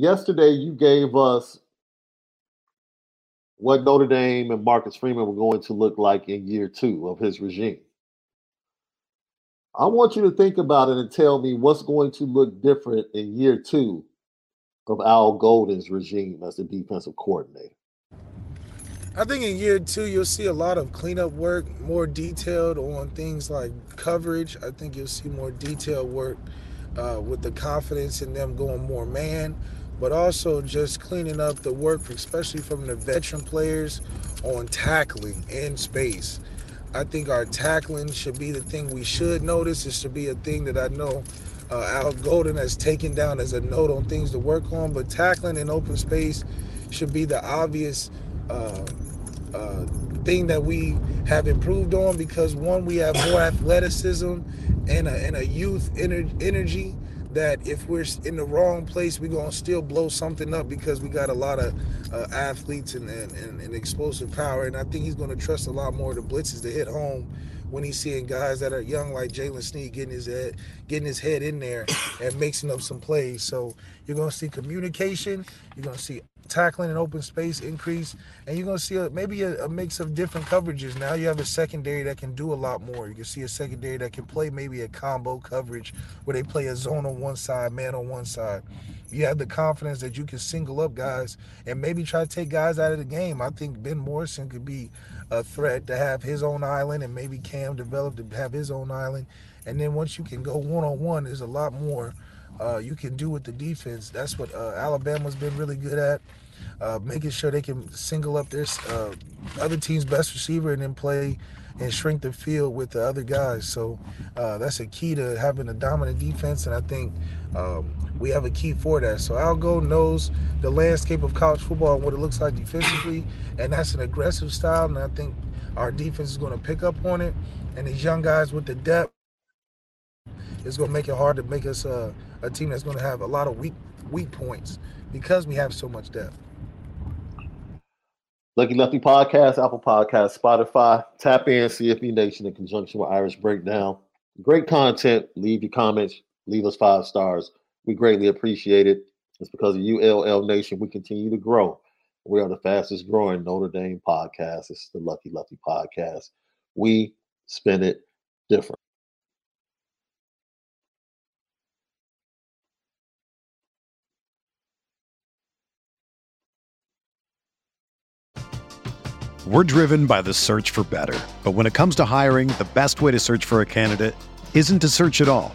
Yesterday you gave us what Notre Dame and Marcus Freeman were going to look like in year two of his regime. I want you to think about it and tell me what's going to look different in year two of Al Golden's regime as the defensive coordinator. I think in year two, you'll see a lot of cleanup work, more detailed on things like coverage. I think you'll see more detailed work uh, with the confidence in them going more man, but also just cleaning up the work, especially from the veteran players on tackling in space. I think our tackling should be the thing we should notice. It should be a thing that I know uh, Al Golden has taken down as a note on things to work on. But tackling in open space should be the obvious uh, uh, thing that we have improved on because one, we have more athleticism and a, and a youth ener- energy that if we're in the wrong place, we're gonna still blow something up because we got a lot of uh, athletes and, and, and, explosive power. And I think he's gonna trust a lot more the blitzes to hit home when he's seeing guys that are young like Jaylen Sneed getting his head getting his head in there and mixing up some plays. So you're gonna see communication. You're gonna see tackling and open space increase, and you're to see a, maybe a, a, mix of different coverages. Now you have a secondary that can do a lot more. You can see a secondary that can play maybe a combo coverage where they play a zone on one side, man on one side. You have the confidence that you can single up guys and maybe try to take guys out of the game. I think Ben Morrison could be a threat to have his own island, and maybe Cam develop to have his own island. And then once you can go one on one, there's a lot more uh, you can do with the defense. That's what uh, Alabama's been really good at, uh, making sure they can single up their uh, other team's best receiver and then play and shrink the field with the other guys. So uh, that's a key to having a dominant defense, and I think um, we have a key for that. So Algo knows the landscape of college football and what it looks like defensively, and that's an aggressive style, and I think our defense is going to pick up on it. And these young guys with the depth it's going to make it hard to make us uh, a team that's going to have a lot of weak weak points because we have so much depth. Lucky Lefty Podcast, Apple Podcast, Spotify. Tap in, CFB Nation in conjunction with Irish Breakdown. Great content. Leave your comments. Leave us five stars. We greatly appreciate it. It's because of ULL Nation we continue to grow. We are the fastest growing Notre Dame podcast. It's the Lucky Lucky Podcast. We spin it different. We're driven by the search for better. But when it comes to hiring, the best way to search for a candidate isn't to search at all.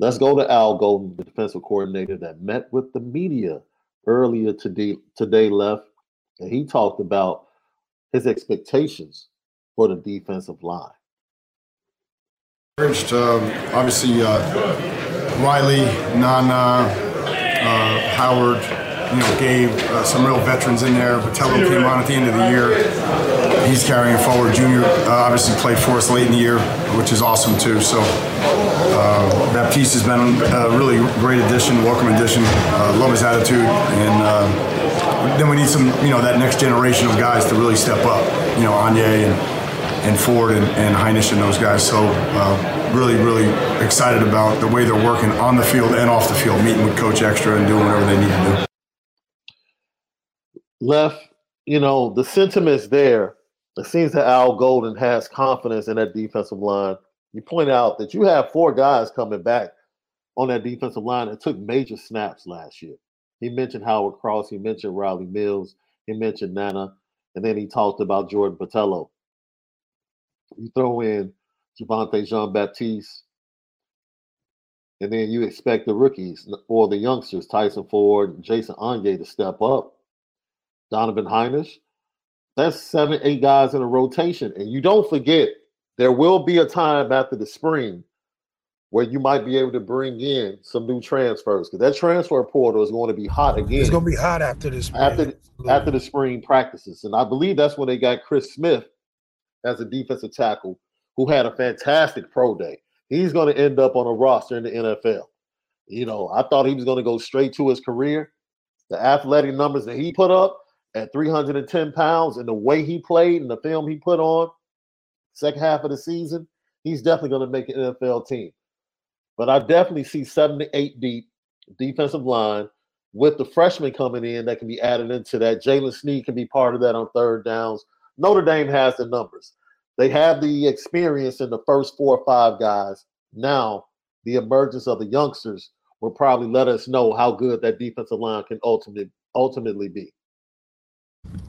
Let's go to Al Golden, the defensive coordinator that met with the media earlier today, today left, and he talked about his expectations for the defensive line. Um, obviously, uh, Riley, Nana, uh, Howard, you know, Gabe, uh, some real veterans in there. Botelho came on at the end of the year. He's carrying forward. Junior uh, obviously played for us late in the year, which is awesome too. So uh, that piece has been a really great addition, welcome addition. Uh, love his attitude, and uh, then we need some, you know, that next generation of guys to really step up. You know, Onye and and Ford and, and Hinish and those guys. So uh, really, really excited about the way they're working on the field and off the field, meeting with Coach Extra and doing whatever they need to do left, you know, the sentiment's there. It seems that Al Golden has confidence in that defensive line. You point out that you have four guys coming back on that defensive line that took major snaps last year. He mentioned Howard Cross, he mentioned Riley Mills, he mentioned Nana, and then he talked about Jordan Botelho. You throw in Javontae Jean Baptiste, and then you expect the rookies or the youngsters, Tyson Ford, Jason Onye, to step up. Donovan Hinish. That's seven, eight guys in a rotation. And you don't forget, there will be a time after the spring where you might be able to bring in some new transfers because that transfer portal is going to be hot again. It's going to be hot after this after after the spring practices, and I believe that's when they got Chris Smith as a defensive tackle who had a fantastic pro day. He's going to end up on a roster in the NFL. You know, I thought he was going to go straight to his career. The athletic numbers that he put up, at 310 pounds and the way he played and the film he put on second half of the season, he's definitely going to make an NFL team. But I definitely see seven to eight deep defensive line with the freshmen coming in that can be added into that. Jaylen Sneed can be part of that on third downs. Notre Dame has the numbers. They have the experience in the first four or five guys. Now, the emergence of the youngsters will probably let us know how good that defensive line can ultimately ultimately be.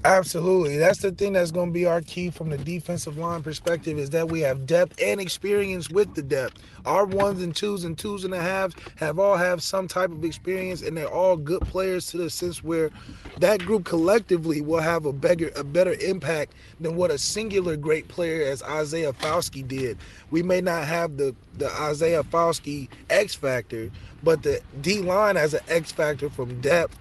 Absolutely. That's the thing that's going to be our key from the defensive line perspective is that we have depth and experience with the depth. Our ones and twos and twos and a halves have all have some type of experience and they're all good players to the sense where that group collectively will have a better a better impact than what a singular great player as Isaiah Foskey did. We may not have the the Isaiah Foskey X factor, but the D line has an X factor from depth,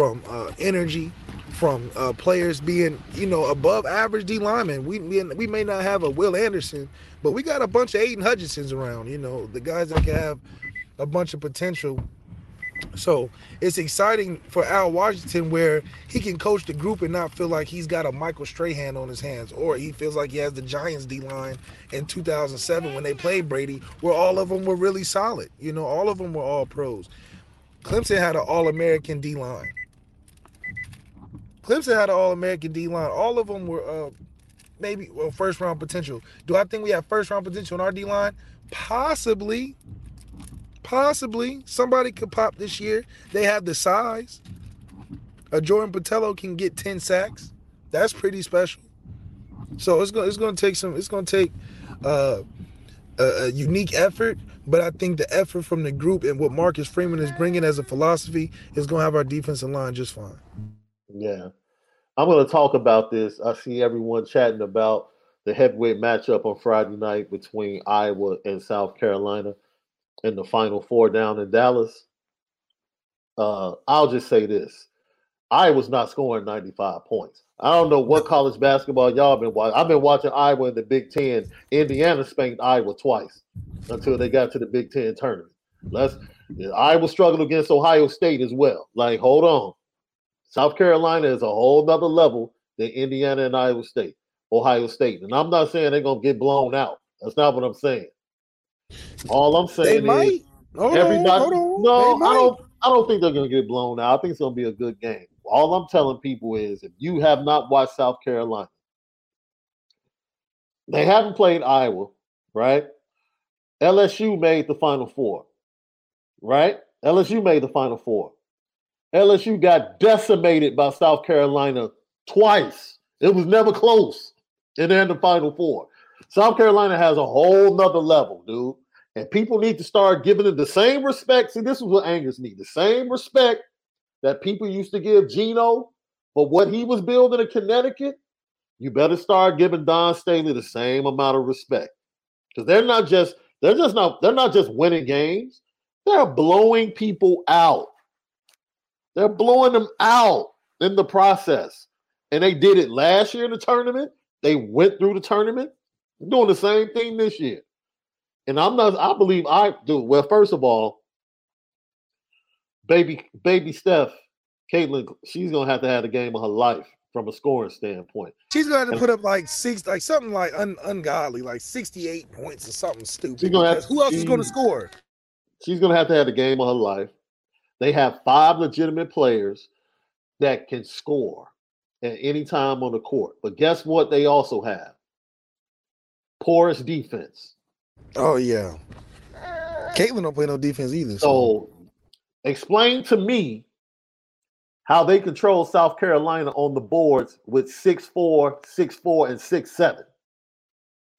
from uh, energy, from uh, players being, you know, above average D linemen. We, we may not have a Will Anderson, but we got a bunch of Aidan Hutchinsons around. You know, the guys that can have a bunch of potential. So it's exciting for Al Washington where he can coach the group and not feel like he's got a Michael Strahan on his hands, or he feels like he has the Giants D line in 2007 when they played Brady, where all of them were really solid. You know, all of them were all pros. Clemson had an All American D line. Clemson had an All American D line. All of them were uh, maybe well first round potential. Do I think we have first round potential in our D line? Possibly. Possibly. Somebody could pop this year. They have the size. A Jordan Botelho can get 10 sacks. That's pretty special. So it's gonna it's to take some it's to take uh, a, a unique effort, but I think the effort from the group and what Marcus Freeman is bringing as a philosophy is to have our defensive line just fine. Yeah. I'm going to talk about this. I see everyone chatting about the heavyweight matchup on Friday night between Iowa and South Carolina in the Final Four down in Dallas. Uh, I'll just say this Iowa's not scoring 95 points. I don't know what college basketball y'all been watching. I've been watching Iowa in the Big Ten. Indiana spanked Iowa twice until they got to the Big Ten tournament. Let's Iowa struggled against Ohio State as well. Like, hold on. South Carolina is a whole nother level than Indiana and Iowa State, Ohio State. And I'm not saying they're gonna get blown out. That's not what I'm saying. All I'm saying They is might. Everybody. on. No, I don't. I don't think they're gonna get blown out. I think it's gonna be a good game. All I'm telling people is, if you have not watched South Carolina, they haven't played Iowa, right? LSU made the Final Four, right? LSU made the Final Four. LSU got decimated by South Carolina twice. It was never close. And they're in the Final Four. South Carolina has a whole nother level, dude. And people need to start giving it the same respect. See, this is what angers me. The same respect that people used to give Geno for what he was building in Connecticut. You better start giving Dawn Staley the same amount of respect. Because they're not just, they're just not, they're not just winning games. They're blowing people out. They're blowing them out in the process. And they did it last year in the tournament. They went through the tournament. They're doing the same thing this year. And I'm not, I believe I do. Well, first of all, baby, baby Steph, Caitlin, she's gonna have to have the game of her life from a scoring standpoint. She's gonna have to put up like six, like something like un, ungodly, like sixty-eight points or something stupid. She's gonna have- who else is gonna score? She's gonna have to have the game of her life. They have five legitimate players that can score at any time on the court. But guess what? They also have porous defense. Oh yeah. Caitlin don't play no defense either. So explain to me how they control South Carolina on the boards with six four, six four, and six seven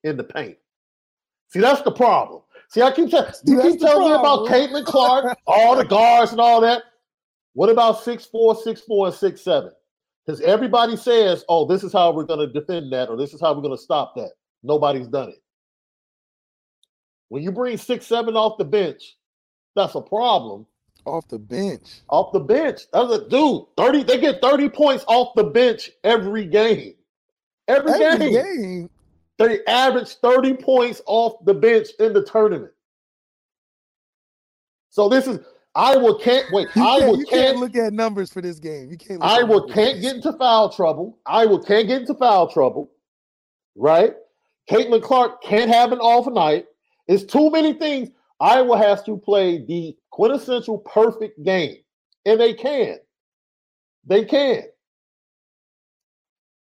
in the paint. See, that's the problem. See, I keep telling you That's keep telling me about. Caitlin Clark, all the guards and all that. What about six four, six four, and six seven? Because everybody says, "Oh, this is how we're going to defend that," or "This is how we're going to stop that." Nobody's done it. When you bring six seven off the bench, that's a problem off the bench. off the bench. That's a dude. 30, they get 30 points off the bench every game. Every, Every game. game. They averaged 30 points off the bench in the tournament. So this is Iowa can't wait. You, Iowa can't, can't look at numbers for this game. You can't. Iowa can't get into foul trouble. Iowa can't get into foul trouble. Right? Caitlin Clark can't have an off night. It's too many things. Iowa has to play the quintessential perfect game. And they can. They can.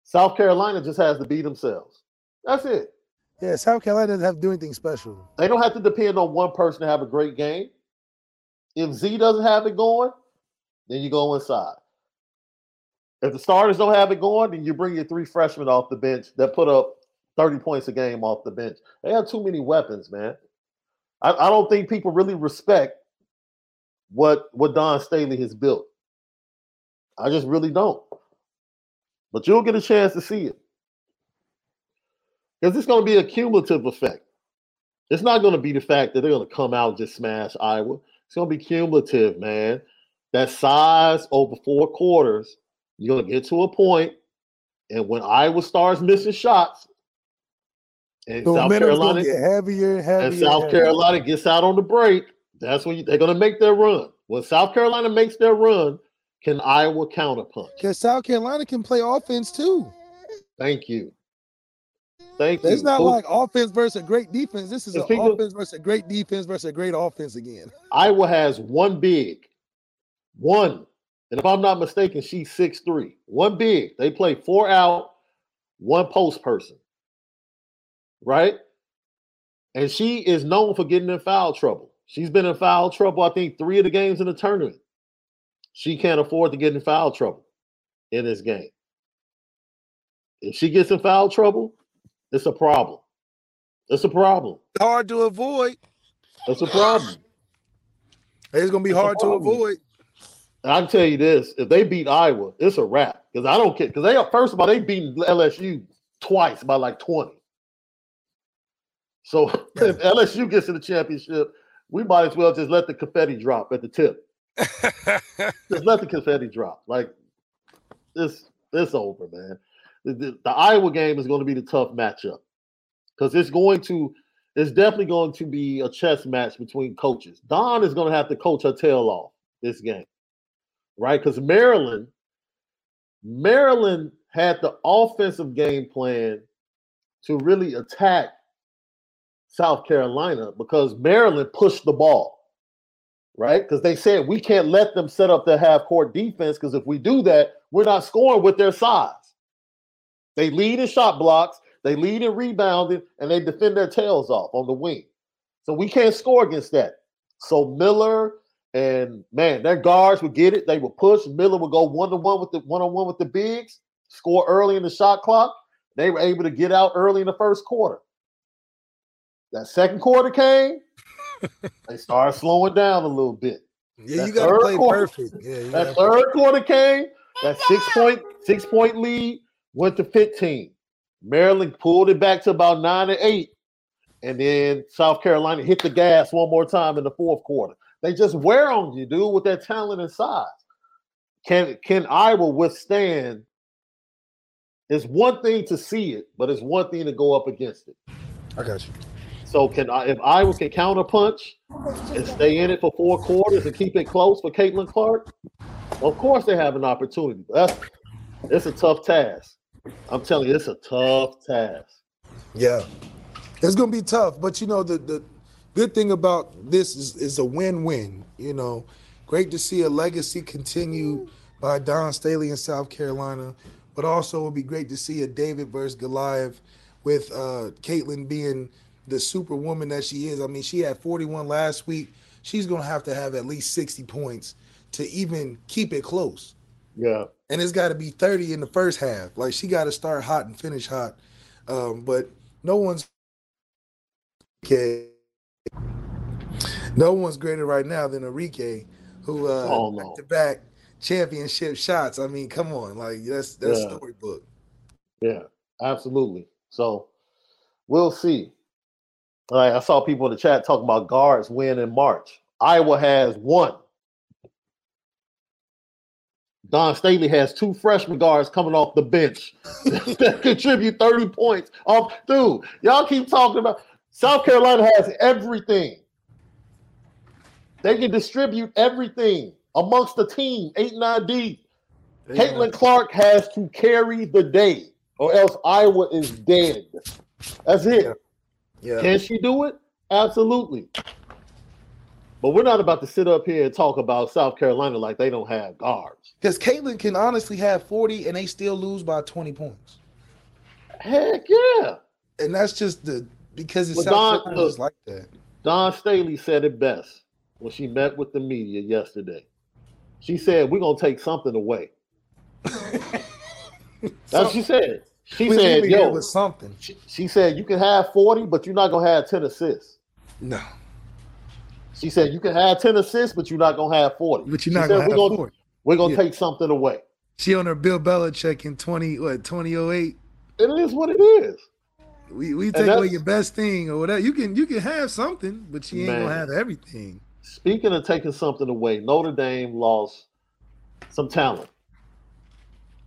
South Carolina just has to beat themselves. That's it. Yeah, South Carolina doesn't have to do anything special. They don't have to depend on one person to have a great game. If Z doesn't have it going, then you go inside. If the starters don't have it going, then you bring your three freshmen off the bench that put up 30 points a game off the bench. They have too many weapons, man. I, I don't think people really respect what what Dawn Staley has built. I just really don't. But you'll get a chance to see it. Because it's going to be a cumulative effect. It's not going to be the fact that they're going to come out and just smash Iowa. It's going to be cumulative, man. That size over four quarters, you're going to get to a point, and when Iowa starts missing shots, and South Carolina get heavier heavier. and South heavier. Carolina gets out on the break, that's when you, they're going to make their run. When South Carolina makes their run, can Iowa counterpunch? Because South Carolina can play offense too. Thank you. Thank you. It's not Who- like offense versus great defense. This is an offense versus a great defense versus a great offense again. Iowa has one big, one And if I'm not mistaken, she's six three. One big. They play four out, one post person. Right? And she is known for getting in foul trouble. She's been in foul trouble, I think, three of the games in the tournament. She can't afford to get in foul trouble in this game. If she gets in foul trouble, it's a problem. It's a problem. Hard to avoid. It's a problem. It's gonna be It's hard to avoid. And I can tell you this: if they beat Iowa, it's a wrap. Because I don't care. Because they first of all they beat LSU twice by like twenty. So if LSU gets to the championship, we might as well just let the confetti drop at the tip. Just let the confetti drop. Like it's it's over, man. The, the- the Iowa game is going to be the tough matchup because it's going to it's definitely going to be a chess match between coaches. Dawn is going to have to coach her tail off this game, right? Because Maryland, Maryland had the offensive game plan to really attack South Carolina because Maryland pushed the ball, right? Because they said we can't let them set up their half court defense because if we do that, we're not scoring with their size. They lead in shot blocks, they lead in rebounding, and they defend their tails off on the wing. So we can't score against that. So Miller and man, their guards would get it. They would push. Miller would go one to one with the one on one with the bigs, score early in the shot clock. They were able to get out early in the first quarter. That second quarter came, they started slowing down a little bit. Yeah, That you gotta third play quarter- perfect. Yeah, That third quarter came, that six point six point lead went to 15. Maryland pulled it back to about nine to eight. And then South Carolina hit the gas one more time in the fourth quarter. They just wear on you, dude, with their talent and size. Can can Iowa withstand? It's one thing to see it, but it's one thing to go up against it. I got you. So can I if Iowa can counterpunch and stay in it for four quarters and keep it close for Caitlin Clark, of course they have an opportunity. That's it's a tough task. I'm telling you, it's a tough task. Yeah, it's gonna be tough, but you know the the good thing about this is is a win-win. You know, great to see a legacy continue by Dawn Staley in South Carolina, but also it would be great to see a David versus Goliath with uh Caitlin being the superwoman that she is. I mean, she had 41 last week. She's gonna have to have at least 60 points to even keep it close. Yeah. and it's got to be 30 in the first half. Like she got to start hot and finish hot. Um, but no one's okay. No one's greater right now than Enrique, who uh Oh, no. back to back championship shots. I mean, come on, like that's that's Yeah. storybook. Yeah, absolutely. So we'll see. All right, I saw people in the chat talking about guards win in March. Iowa has one. Dawn Staley has two freshman guards coming off the bench that contribute 30 points. Off, dude, y'all keep talking about South Carolina has everything. They can distribute everything amongst the team, eight, nine deep. Caitlin Clark has to carry the day, or else Iowa is dead. That's it. Yeah. Can she do it? Absolutely. But we're not about to sit up here and talk about South Carolina like they don't have guards. Because Caitlin can honestly have 40 and they still lose by 20 points. Heck yeah. And that's just the because it's Well, South Dawn- look. like that. Dawn Staley said it best when she met with the media yesterday. She said, We're going to take something away. That's what she said. She We said, leave it here Yo, with something. she, she said, You can have 40, but you're not going to have 10 assists. No, She said, You can have 10 assists, but you're not going to have 40. but you're not said, gonna have we're gonna, 40. We're going to Yeah. take something away. She on her Bill Belichick in 20 what 2008. It is what it is. We we take away your best thing or whatever. You can you can have something, but you ain't Man. gonna have everything. Speaking of taking something away, Notre Dame lost some talent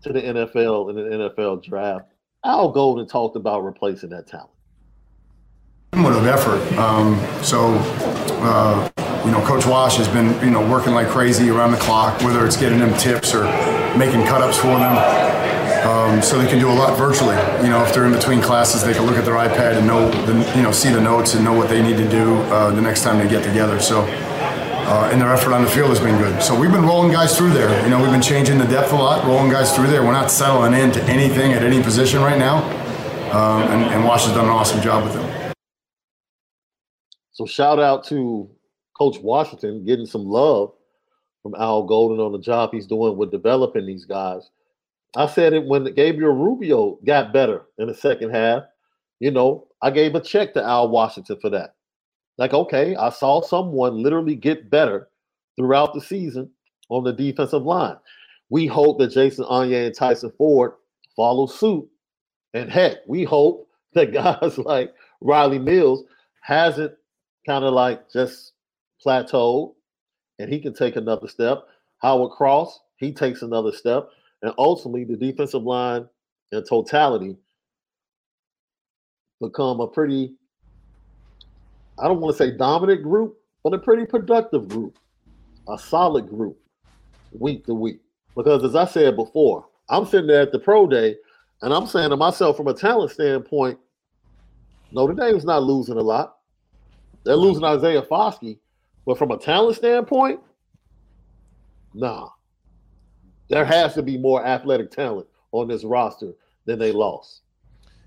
to the NFL in the NFL draft. Al Golden talked about replacing that talent. somewhat of effort. Um, so, uh, you know, Coach Wash has been, you know, working like crazy around the clock, whether it's getting them tips or making cut-ups for them. Um, so they can do a lot virtually. You know, if they're in between classes, they can look at their iPad and know, the, you know, see the notes and know what they need to do uh, the next time they get together. So, uh, and their effort on the field has been good. So we've been rolling guys through there. You know, we've been changing the depth a lot, rolling guys through there. We're not settling into anything at any position right now. Um, and, and Wash has done an awesome job with them. So shout out to Coach Washington getting some love from Al Golden on the job he's doing with developing these guys. I said it when Gabriel Rubio got better in the second half. You know, I gave a check to Al Washington for that. Like, okay, I saw someone literally get better throughout the season on the defensive line. We hope that Jason Onye and Tyson Ford follow suit. And heck, we hope that guys like Riley Mills hasn't kind of like just plateaued and he can take another step. Howard Cross, he takes another step. And ultimately, the defensive line in totality become a pretty, I don't want to say dominant group, but a pretty productive group, a solid group week to week. Because as I said before, I'm sitting there at the pro day and I'm saying to myself from a talent standpoint, Notre Dame's not losing a lot. They're losing Isaiah Foskey, but from a talent standpoint, nah. There has to be more athletic talent on this roster than they lost.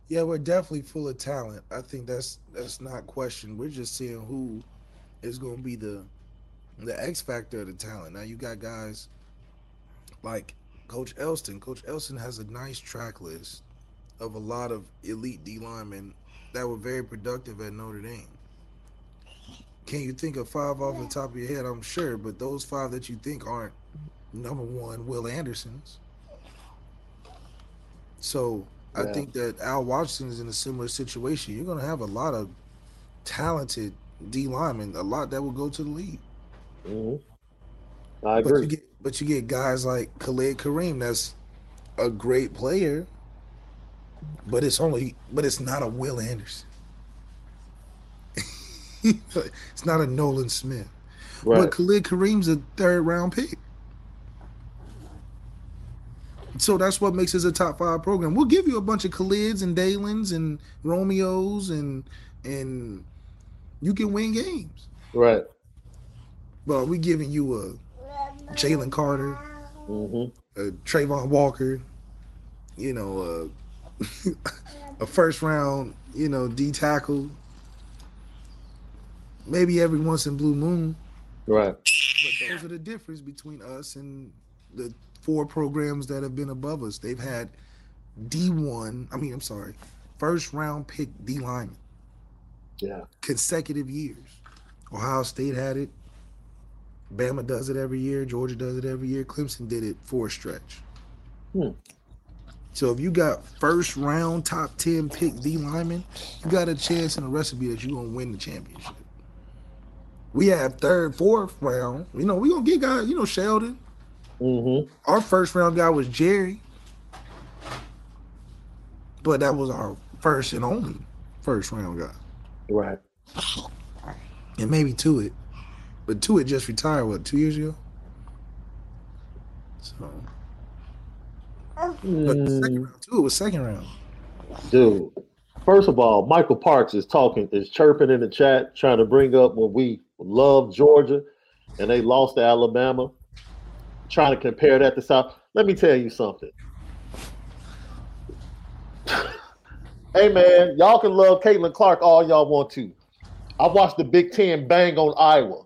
Yeah, we're definitely full of talent. I think that's that's not questioned. We're just seeing who is going to be the the X factor of the talent. Now you got guys like Coach Elston. Coach Elston has a nice track list of a lot of elite D linemen that were very productive at Notre Dame. Can you think of five off the top of your head? I'm sure, but those five that you think aren't number one Will Anderson's. So yeah. I think that Al Washington is in a similar situation. You're going to have a lot of talented D linemen, a lot that will go to the league. Mm-hmm. I agree. But you, get, but you get guys like Khalid Kareem, that's a great player, but it's only, but it's not a Will Anderson. it's not a Nolan Smith. Right. But Khalid Kareem's a third round pick. So that's what makes us a top five program. We'll give you a bunch of Khalids and Dalens and Romeos and and you can win games. Right. But we giving you a Jalen Carter, mm-hmm. a Travon Walker, you know, a, a first round, you know, D tackle. Maybe every once in blue moon. Right. But those are the difference between us and the four programs that have been above us. They've had D1, I mean, I'm sorry, first round pick D lineman. Yeah. Consecutive years. Ohio State had it. Bama does it every year. Georgia does it every year. Clemson did it for a stretch. Hmm. So if you got first round top 10 pick D lineman, you got a chance in a recipe that you're going to win the championship. We have third, fourth round. You know, we going to get guys, you know, Sheldon, Mm-hmm. Our first round guy was Jerry, but that was our first and only first round guy. Right. And maybe Tuitt, but Tuitt just retired what two years ago. So, mm. but second round Tuitt was second round. Dude, first of all, Michael Parks is talking, is chirping in the chat, trying to bring up when we love Georgia and they lost to Alabama trying to compare that to South. Let me tell you something. hey man, y'all can love Caitlin Clark all y'all want to. I watched the Big Ten bang on Iowa.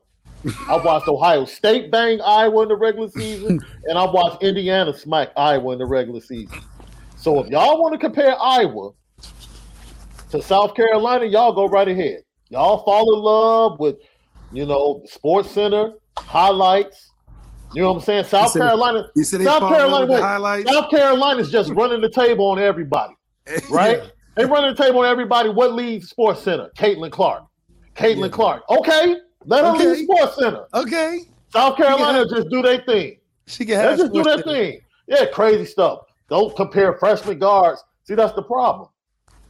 I watched Ohio State bang Iowa in the regular season, and I watched Indiana smack Iowa in the regular season. So if y'all want to compare Iowa to South Carolina, y'all go right ahead. Y'all fall in love with, you know, Sports Center highlights, you know what I'm saying? South said, Carolina. South Carolina. Wait, South Carolina's just running the table on everybody, right? yeah. They running the table on everybody. What leads Sports Center? Caitlin Clark. Caitlin yeah. Clark. Okay, let her okay. lead Sports Center. Okay. South Carolina have, just do their thing. She can have just do their thing. Yeah, crazy stuff. Don't compare freshman guards. See, that's the problem.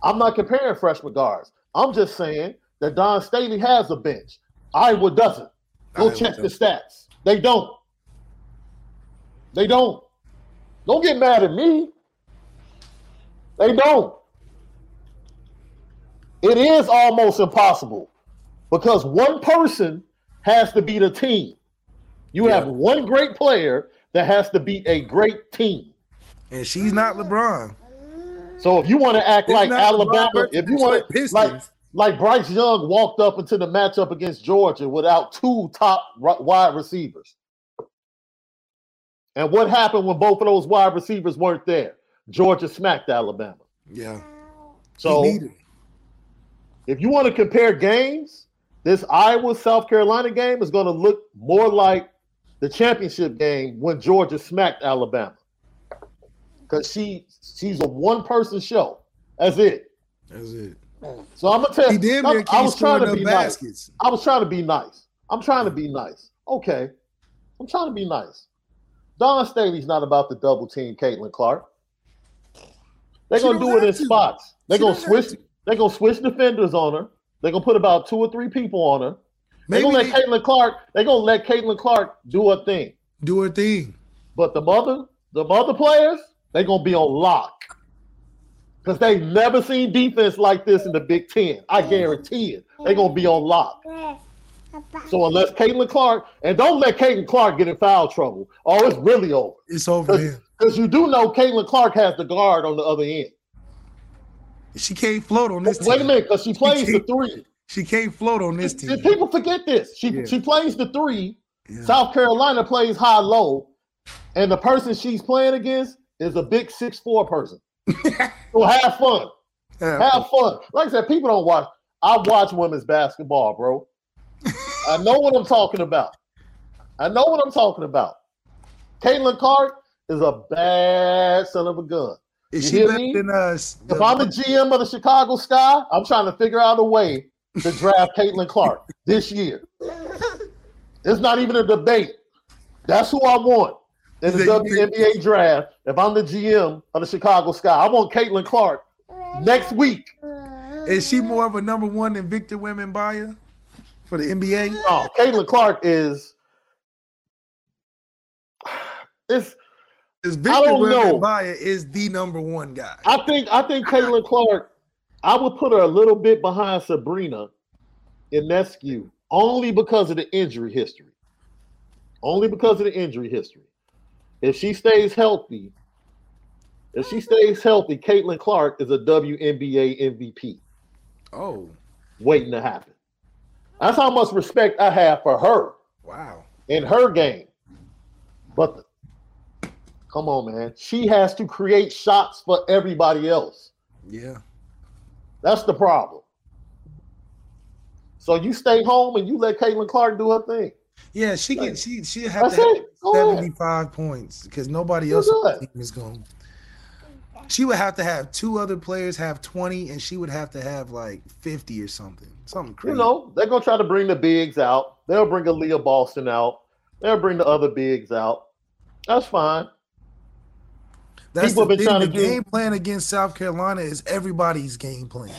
I'm not comparing freshman guards. I'm just saying that Dawn Staley has a bench. Iowa doesn't. Go Iowa check doesn't. the stats. They don't. They don't. Don't get mad at me. They don't. It is almost impossible because one person has to beat a team. You Yeah. have one great player that has to beat a great team. And she's not LeBron. So if you want to act It's like Alabama, LeBron if you want to like Pistons. Like Bryce Young walked up into the matchup against Georgia without two top wide receivers. And what happened when both of those wide receivers weren't there? Georgia smacked Alabama. Yeah. So he needed it. if you want to compare games, this Iowa South Carolina game is going to look more like the championship game when Georgia smacked Alabama. Because she she's a one person show. That's it. That's it. So I'm gonna tell He you. damn I, I was trying to be nice. I was trying to be nice. I'm trying to be nice. Okay. I'm trying to be nice. Dawn Staley's not about to double team Caitlin Clark. They're gonna don't it in to. spots. They're She gonna switch. They're gonna switch defenders on her. They're gonna put about two or three people on her. They're gonna let they Caitlin Clark. They're gonna let Caitlin Clark do her thing. do her thing. But the mother, the mother players, they're gonna be on lock. Because they've never seen defense like this in the Big Ten. I guarantee it. They're gonna be on lock. So unless Caitlin Clark, and don't let Caitlin Clark get in foul trouble. Oh, it's really over. It's over. Because you do know Caitlin Clark has the guard on the other end. She can't float on this Wait a minute, because she plays the three. She can't float on this team. People forget this. She Yeah. she plays the three. Yeah. South Carolina plays high low, and the person she's playing against is a big six four person. So have fun. Have fun. Like I said, people don't watch. I watch women's basketball, bro. I know what I'm talking about. I know what I'm talking about. Caitlin Clark is a bad son of a gun. Is You she better than uh, us? If I'm the GM of the Chicago Sky, I'm trying to figure out a way to draft Caitlin Clark this year. It's not even a debate. That's who I want in the WNBA draft. If I'm the GM of the Chicago Sky, I want Caitlin Clark next week. Is she more of a number one than Victor Wembanyama for the NBA? No, Caitlin Clark is. It's. Because I Victor. Wembanyama is the number one guy. I think. I think Caitlin Clark. I would put her a little bit behind Sabrina Ionescu only because of the injury history. Only because of the injury history. If she stays healthy, if she stays healthy, Caitlin Clark is a WNBA MVP Oh, waiting to happen. That's how much respect I have for her wow. in her game. But the- come on, man. She has to create shots for everybody else. Yeah. That's the problem. So you stay home and you let Caitlin Clark do her thing. Yeah, she can. She she have That's to have it. Go ahead. seventy-five points because nobody else on the team is going. She would have to have two other players have twenty, and she would have to have like fifty or something. Something crazy. You know, they're gonna try to bring the bigs out. They'll bring Aliyah Boston out. They'll bring the other bigs out. That's fine. That's people the have been thing. trying The to do- game plan against South Carolina is everybody's game plan.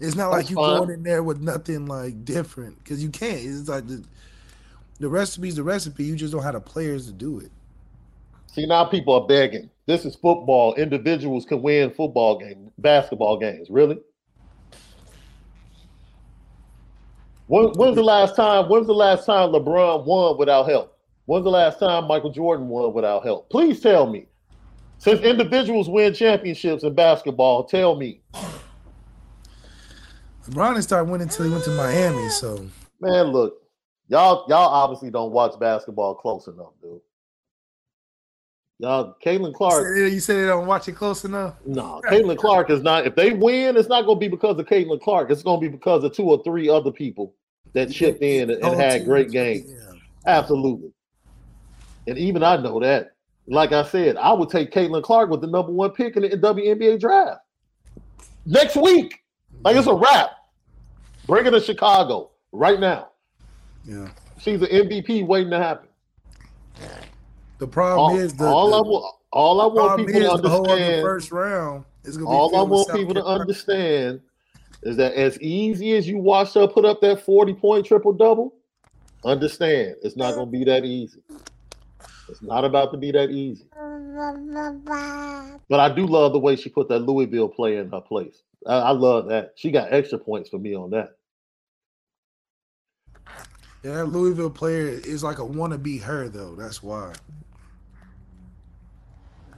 It's not That's like you fine. going in there with nothing like different because you can't. It's like the the recipe's the recipe. You just don't have the players to do it. See, now people are begging. This is football. Individuals can win football games, basketball games. Really? When, when's the last time? When's the last time LeBron won without help? When's the last time Michael Jordan won without help? Please tell me. Since individuals win championships in basketball, tell me. LeBron didn't start winning until he went to Miami. So Man, look, y'all, y'all obviously don't watch basketball close enough, dude. Y'all, Caitlin Clark. you said they don't watch it close enough. No, Caitlin Clark is not. If they win, it's not going to be because of Caitlin Clark. It's going to be because of two or three other people that chipped in and, and had great games. Yeah. Absolutely. And even I know that. Like I said, I would take Caitlin Clark with the number one pick in the WNBA draft next week. Like it's a mm. wrap. Bring it to Chicago right now. Yeah. She's an MVP waiting to happen. The problem All, is the, all the, I want, all I want people to understand. first round is gonna be All I want people to understand is that as easy as you watch her put up that 40 point triple double, understand it's not going to be that easy. It's not about to be that easy. But I do love the way she put that Louisville play in her place. I, I love that. She got extra points for me on that. Yeah, that Louisville player is like a wannabe her though. That's why.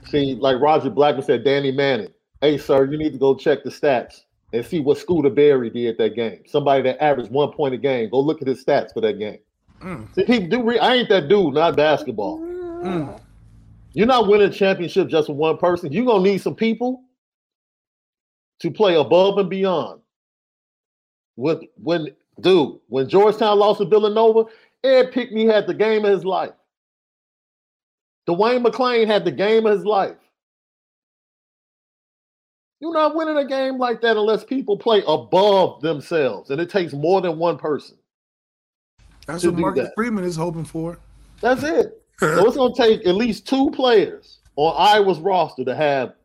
See, like Roger Blackman said, Danny Manning. Hey, sir, you need to go check the stats and see what Scooter Berry did that game. Somebody that averaged one point a game. Go look at his stats for that game. Mm. See, people do. Re- I ain't that dude. Not basketball. Mm. You're not winning a championship just with one person. You're gonna need some people to play above and beyond. With when, dude, when Georgetown lost to Villanova, Ed Pinckney had the game of his life. Dwayne McClain had the game of his life. You're not winning a game like that unless people play above themselves, and it takes more than one person. That's what Marcus that. Freeman is hoping for. That's it. so it's going to take at least two players on Iowa's roster to have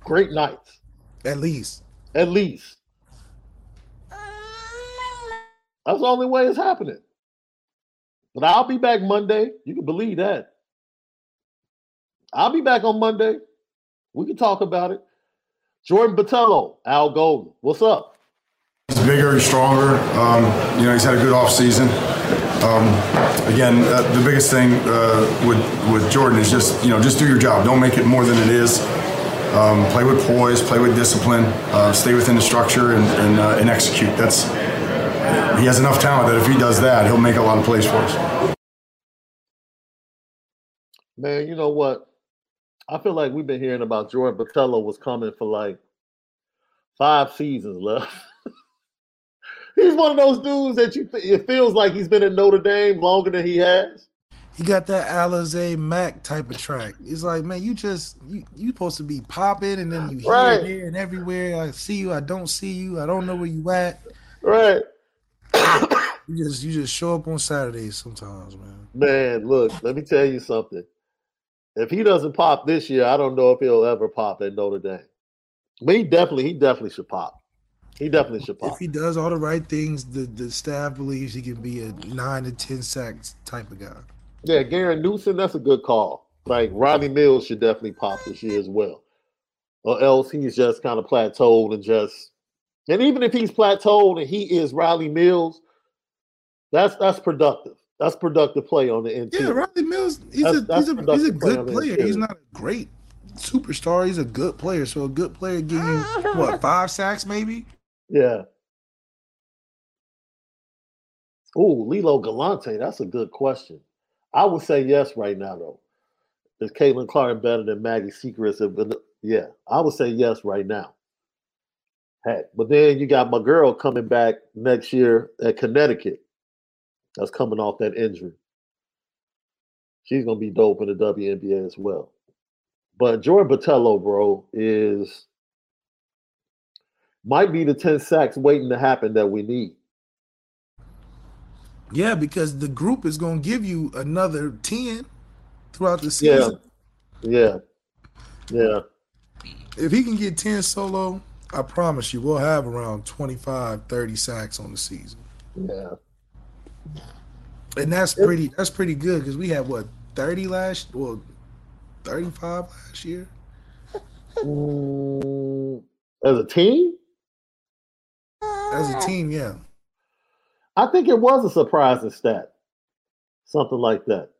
great nights. At least. At least. That's the only way it's happening. But I'll be back Monday. You can believe that. I'll be back on Monday. We can talk about it. Jordan Botelho, Al Golden. What's up? He's bigger, he's stronger. Um, you know, he's had a good offseason. Um, again, uh, the biggest thing uh, with with Jordan is just you know just do your job. Don't make it more than it is. Um, play with poise, play with discipline, uh, stay within the structure, and and, uh, and execute. That's he has enough talent that if he does that, he'll make a lot of plays for us. Man, you know what? I feel like we've been hearing about Jordan Botelho was coming for like five seasons left. he's one of those dudes that you it feels like he's been in Notre Dame longer than he has. He got that Alizé Mack type of track. It's like, man, you just you you supposed to be popping, and then you here, right. here and everywhere. I see you, I don't see you, I don't know where you at. Right. you just you just show up on Saturdays sometimes, man. Man, look, let me tell you something. If he doesn't pop this year, I don't know if he'll ever pop at Notre Dame. But he definitely, he definitely should pop. He definitely should pop. If he does all the right things, the, the staff believes he can be a nine to ten sacks type of guy. Yeah, Garen Newsom, that's a good call. Like Rodney Mills should definitely pop this year as well. Or else he's just kind of plateaued and just and even if he's plateaued and he is Rylie Mills, that's that's productive. That's productive play on the end. Yeah, Rylie Mills, he's that's, a that's he's a, he's a good player. He's not a great superstar. He's a good player. So a good player give you what five sacks maybe? Yeah. Oh, Lilo Galante. That's a good question. I would say yes right now, though. Is Caitlin Clark better than Maggie Secrets? Yeah, I would say yes right now. Heck, but then you got my girl coming back next year at Connecticut. That's coming off that injury. She's gonna be dope in the WNBA as well. But Jordan Botelho, bro, is might be the 10 sacks waiting to happen that we need. Yeah, because the group is going to give you another 10 throughout the season. Yeah. Yeah. Yeah. If he can get 10 solo, I promise you we'll have around 25, 30 sacks on the season. Yeah. And that's pretty that's pretty good cuz we had what 30 last well 35 last year. Mm, as a team? As a team, yeah. I think it was a surprising stat. Something like that.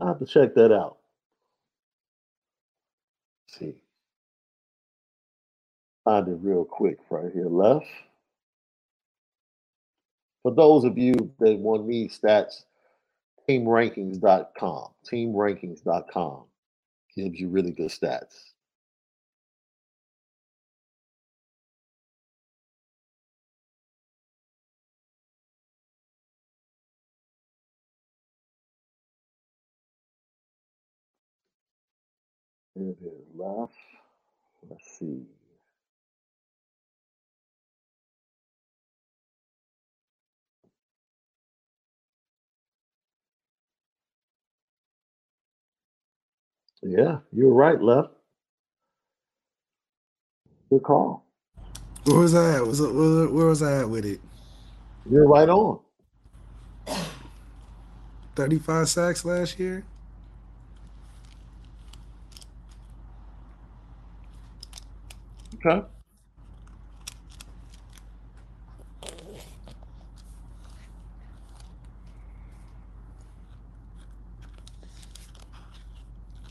i have to check that out. Let's see. Find it real quick right here left. For those of you that want these stats, teamrankings.com. Teamrankings.com gives you really good stats. It is left. Let's see. Yeah, you're right, left. Good call. Where was I at? Was it, where was I at with it? You're right on. 35 sacks last year. Okay.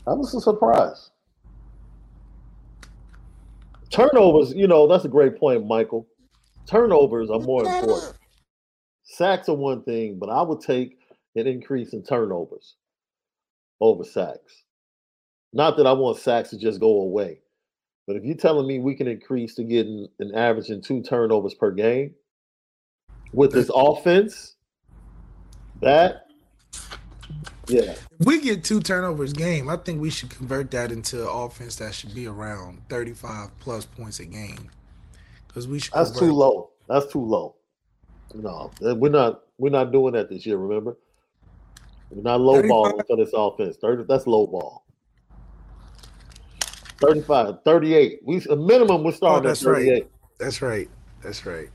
That was a surprise. Turnovers, you know, that's a great point, Michael. Turnovers are more important. Sacks are one thing, but I would take an increase in turnovers over sacks. Not that I want sacks to just go away, but if you're telling me we can increase to getting an average in two turnovers per game with this offense, that yeah. If we get two turnovers game, I think we should convert that into offense that should be around 35 plus points a game. Because we should That's too low. That's too low. No, uh, we're not we're not doing that this year, remember? We're not low ball for this offense. 30, that's low ball. 35, 38. We a minimum we're oh, starting oh, that's at 38. Right. That's right. That's right.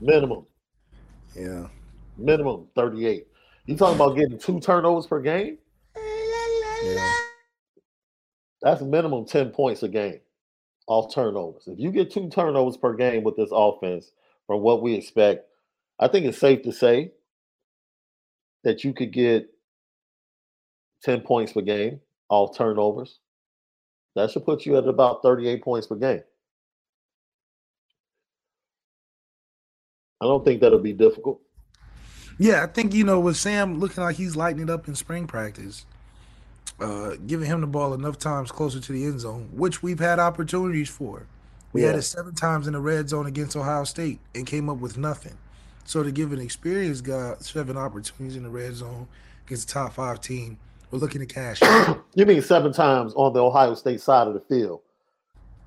Minimum. Yeah. Minimum 38. You talking about getting two turnovers per game? Yeah. That's minimum 10 points a game off turnovers. If you get two turnovers per game with this offense, from what we expect, I think it's safe to say that you could get 10 points per game off turnovers. That should put you at about 38 points per game. I don't think that'll be difficult. Yeah, I think you know with Sam looking like he's lighting it up in spring practice, uh, giving him the ball enough times closer to the end zone, which we've had opportunities for. We yeah. had it seven times in the red zone against Ohio State and came up with nothing. So to give an experienced guy seven opportunities in the red zone against a top five team, we're looking to cash. you mean seven times on the Ohio State side of the field?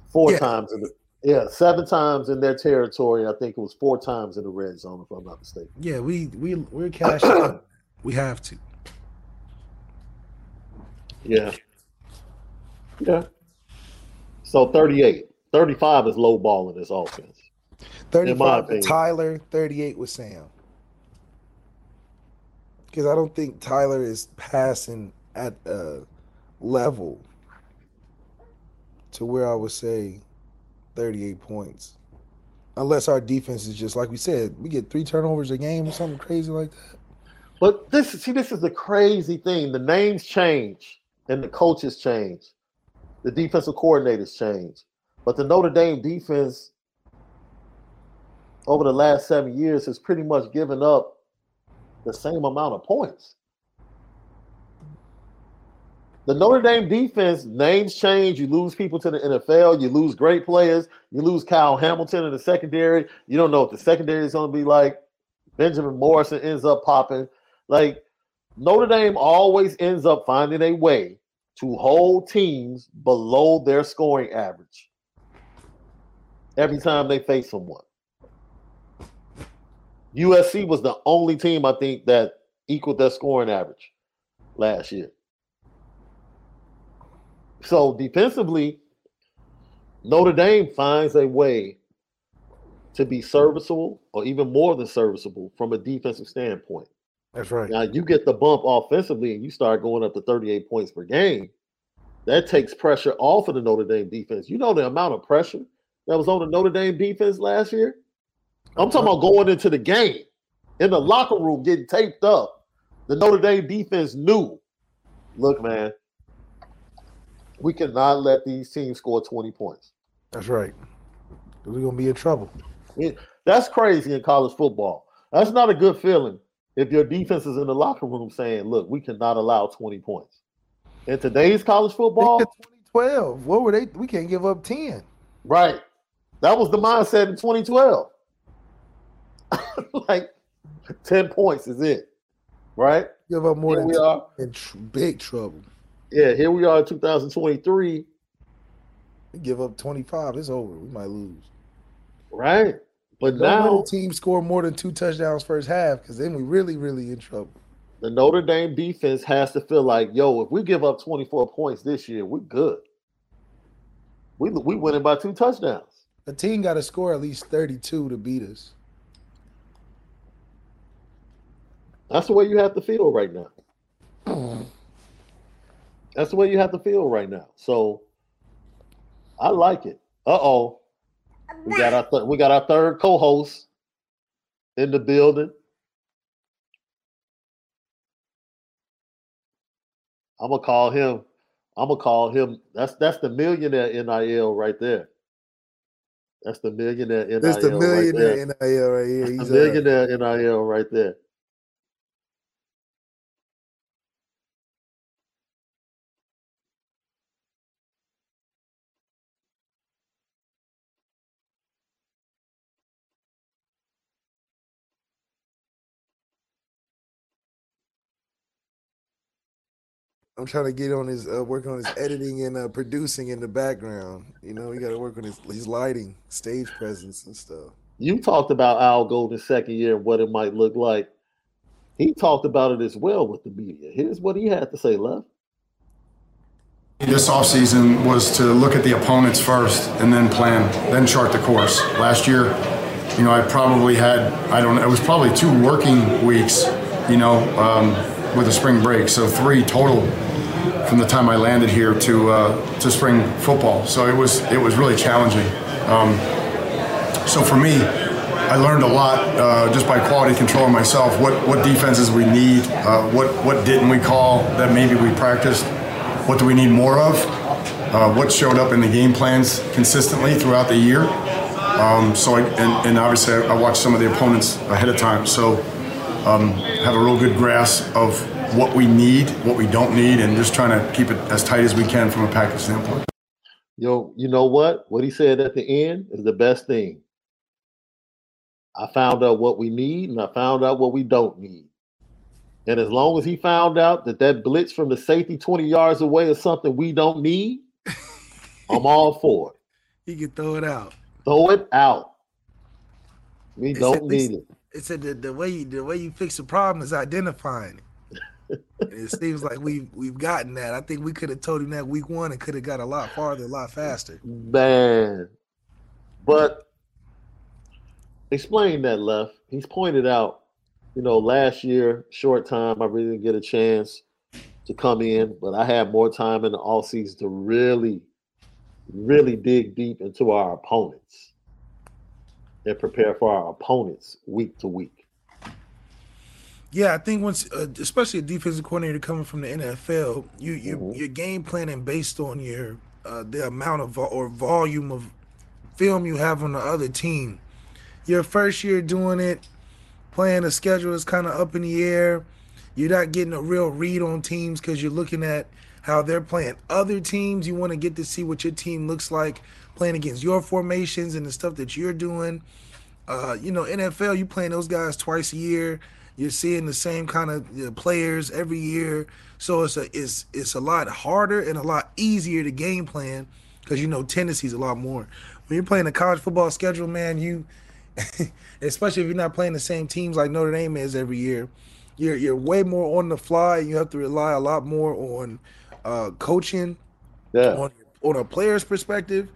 Four yeah. times in the yeah, seven times in their territory. I think it was four times in the red zone, if I'm not mistaken. Yeah, we we we're cashing. we have to. Yeah. Yeah. So 38. 35 is low ball in this offense. 35 Tyler, 38 with Sam. Because I don't think Tyler is passing at a level to where I would say 38 points. Unless our defense is just like we said, we get three turnovers a game or something crazy like that. But this see, this is the crazy thing. The names change and the coaches change. The defensive coordinators change. But the Notre Dame defense over the last seven years has pretty much given up the same amount of points. The Notre Dame defense names change. You lose people to the NFL. You lose great players. You lose Kyle Hamilton in the secondary. You don't know what the secondary is going to be like. Benjamin Morrison ends up popping. Like Notre Dame always ends up finding a way to hold teams below their scoring average every time they face someone. USC was the only team I think that equaled their scoring average last year. So defensively, Notre Dame finds a way to be serviceable or even more than serviceable from a defensive standpoint. That's right. Now you get the bump offensively and you start going up to 38 points per game. That takes pressure off of the Notre Dame defense. You know the amount of pressure that was on the Notre Dame defense last year? I'm talking about going into the game in the locker room getting taped up. The Notre Dame defense knew, look, man, we cannot let these teams score 20 points. That's right. We're going to be in trouble. It, that's crazy in college football. That's not a good feeling if your defense is in the locker room saying, look, we cannot allow 20 points. In today's college football, 2012, what were they? We can't give up 10. Right. That was the mindset in 2012. like 10 points is it. Right? Give up more Here than we are in tr- big trouble yeah, here we are in 2023. We give up 25, it's over. We might lose. Right. But Don't now the team score more than two touchdowns first half because then we really, really in trouble. The Notre Dame defense has to feel like, yo, if we give up 24 points this year, we're good. We we winning by two touchdowns. The team got to score at least 32 to beat us. That's the way you have to feel right now. That's the way you have to feel right now. So I like it. Uh oh. We got our th- we got our third co-host in the building. I'm gonna call him I'm gonna call him. That's that's the millionaire NIL right there. That's the millionaire NIL. That's the millionaire right NIL right here. He's the millionaire NIL right there. I'm trying to get on his uh, work on his editing and uh, producing in the background. You know, he got to work on his his lighting, stage presence, and stuff. You talked about Al Golden's second year and what it might look like. He talked about it as well with the media. Here's what he had to say, love. This offseason was to look at the opponents first and then plan, then chart the course. Last year, you know, I probably had, I don't know, it was probably two working weeks, you know, um, with a spring break. So three total from the time I landed here to uh, to spring football. So it was it was really challenging. Um, so for me, I learned a lot uh, just by quality controlling myself. What what defenses we need, uh, what what didn't we call that maybe we practiced, what do we need more of, uh, what showed up in the game plans consistently throughout the year. Um, so I, and, and obviously I watched some of the opponents ahead of time. So um, have a real good grasp of what we need, what we don't need, and just trying to keep it as tight as we can from a package standpoint. Yo, you know what? What he said at the end is the best thing. I found out what we need, and I found out what we don't need. And as long as he found out that that blitz from the safety 20 yards away is something we don't need, I'm all for it. He can throw it out. Throw it out. We It's don't at least- need it. It said the, the way you, the way you fix the problem is identifying it. It seems like we've we've gotten that. I think we could have told him that week one and could have got a lot farther, a lot faster. Man. But explain that left. He's pointed out, you know, last year, short time, I really didn't get a chance to come in, but I had more time in the off season to really, really dig deep into our opponents and prepare for our opponents week to week. Yeah, I think once, uh, especially a defensive coordinator coming from the NFL, you you Mhm. you're game planning based on your uh, the amount of or volume of film you have on the other team. Your first year doing it, playing the schedule is kind of up in the air. You're not getting a real read on teams because you're looking at how they're playing other teams. You want to get to see what your team looks like playing against your formations and the stuff that you're doing. Uh, you know, NFL, you playing those guys twice a year. You're seeing the same kind of players every year, so it's a it's it's a lot harder and a lot easier to game plan because you know tendencies a lot more. When you're playing a college football schedule, man, you especially if you're not playing the same teams like Notre Dame is every year, you're you're way more on the fly. You have to rely a lot more on uh, coaching Yeah. on on a player's perspective.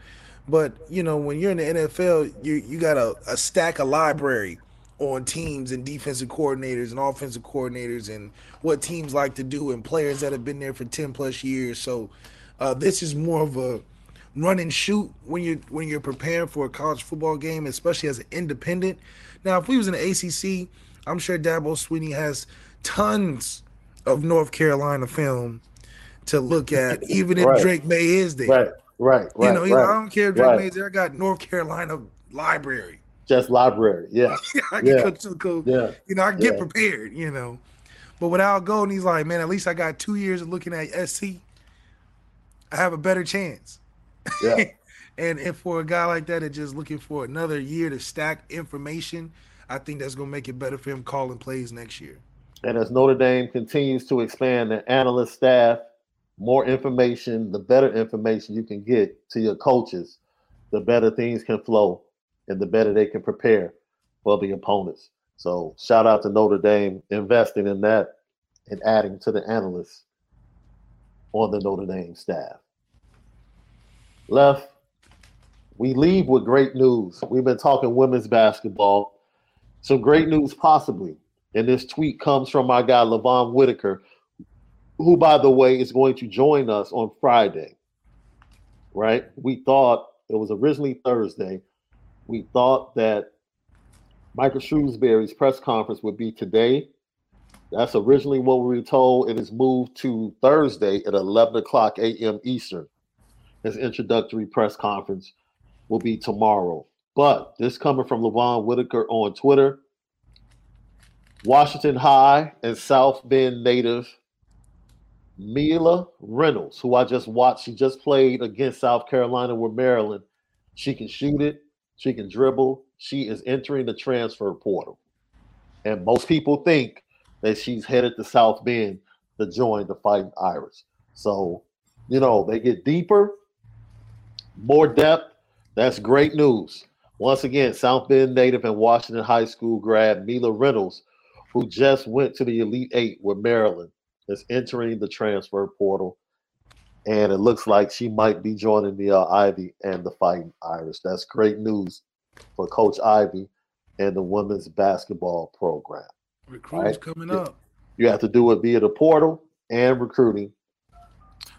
But you know, when you're in the NFL, you you got a, a stack of library on teams and defensive coordinators and offensive coordinators and what teams like to do and players that have been there for 10 plus years. So uh, this is more of a run and shoot when you're when you're preparing for a college football game, especially as an independent. Now, if we was in the ACC, I'm sure Dabo Swinney has tons of North Carolina film to look at, even if Right. Drake Maye is there. Right, right, right. You know, like, I don't care if Drake right. Maye's there. I got North Carolina library. Just library. Yeah. I can Yeah. go to the coach. Yeah. You know, I can get Yeah. prepared, you know. But without going, he's like, man, at least I got two years of looking at SC. I have a better chance. Yeah. And if for a guy like that that's just looking for another year to stack information, I think that's gonna make it better for him calling plays next year. And as Notre Dame continues to expand the analyst staff, more information, the better information you can get to your coaches, the better things can flow and the better they can prepare for the opponents. So shout out to Notre Dame investing in that and adding to the analysts on the Notre Dame staff. Left, we leave with great news. We've been talking women's basketball. Some great news possibly. And this tweet comes from my guy, Levon Whitaker, who, by the way, is going to join us on Friday. Right? We thought it was originally Thursday. We thought that Micah Shrewsberry's press conference would be today. That's originally what we were told. It is moved to Thursday at 11 o'clock a.m. Eastern. His introductory press conference will be tomorrow. But this coming from Levon Whitaker on Twitter. Washington High and South Bend native Mila Reynolds, who I just watched, she just played against South Carolina with Maryland. She can shoot it, she can dribble. She is entering the transfer portal. And most people think that she's headed to South Bend to join the Fighting Irish. So, you know, they get deeper, more depth. That's great news. Once again, South Bend native and Washington High School grad Mila Reynolds, who just went to the Elite Eight with Maryland, is entering the transfer portal. And it looks like she might be joining the uh, Ivey and the Fighting Irish. That's great news for Coach Ivey and the women's basketball program. Recruiting's right? coming up. You have to do it via the portal and recruiting.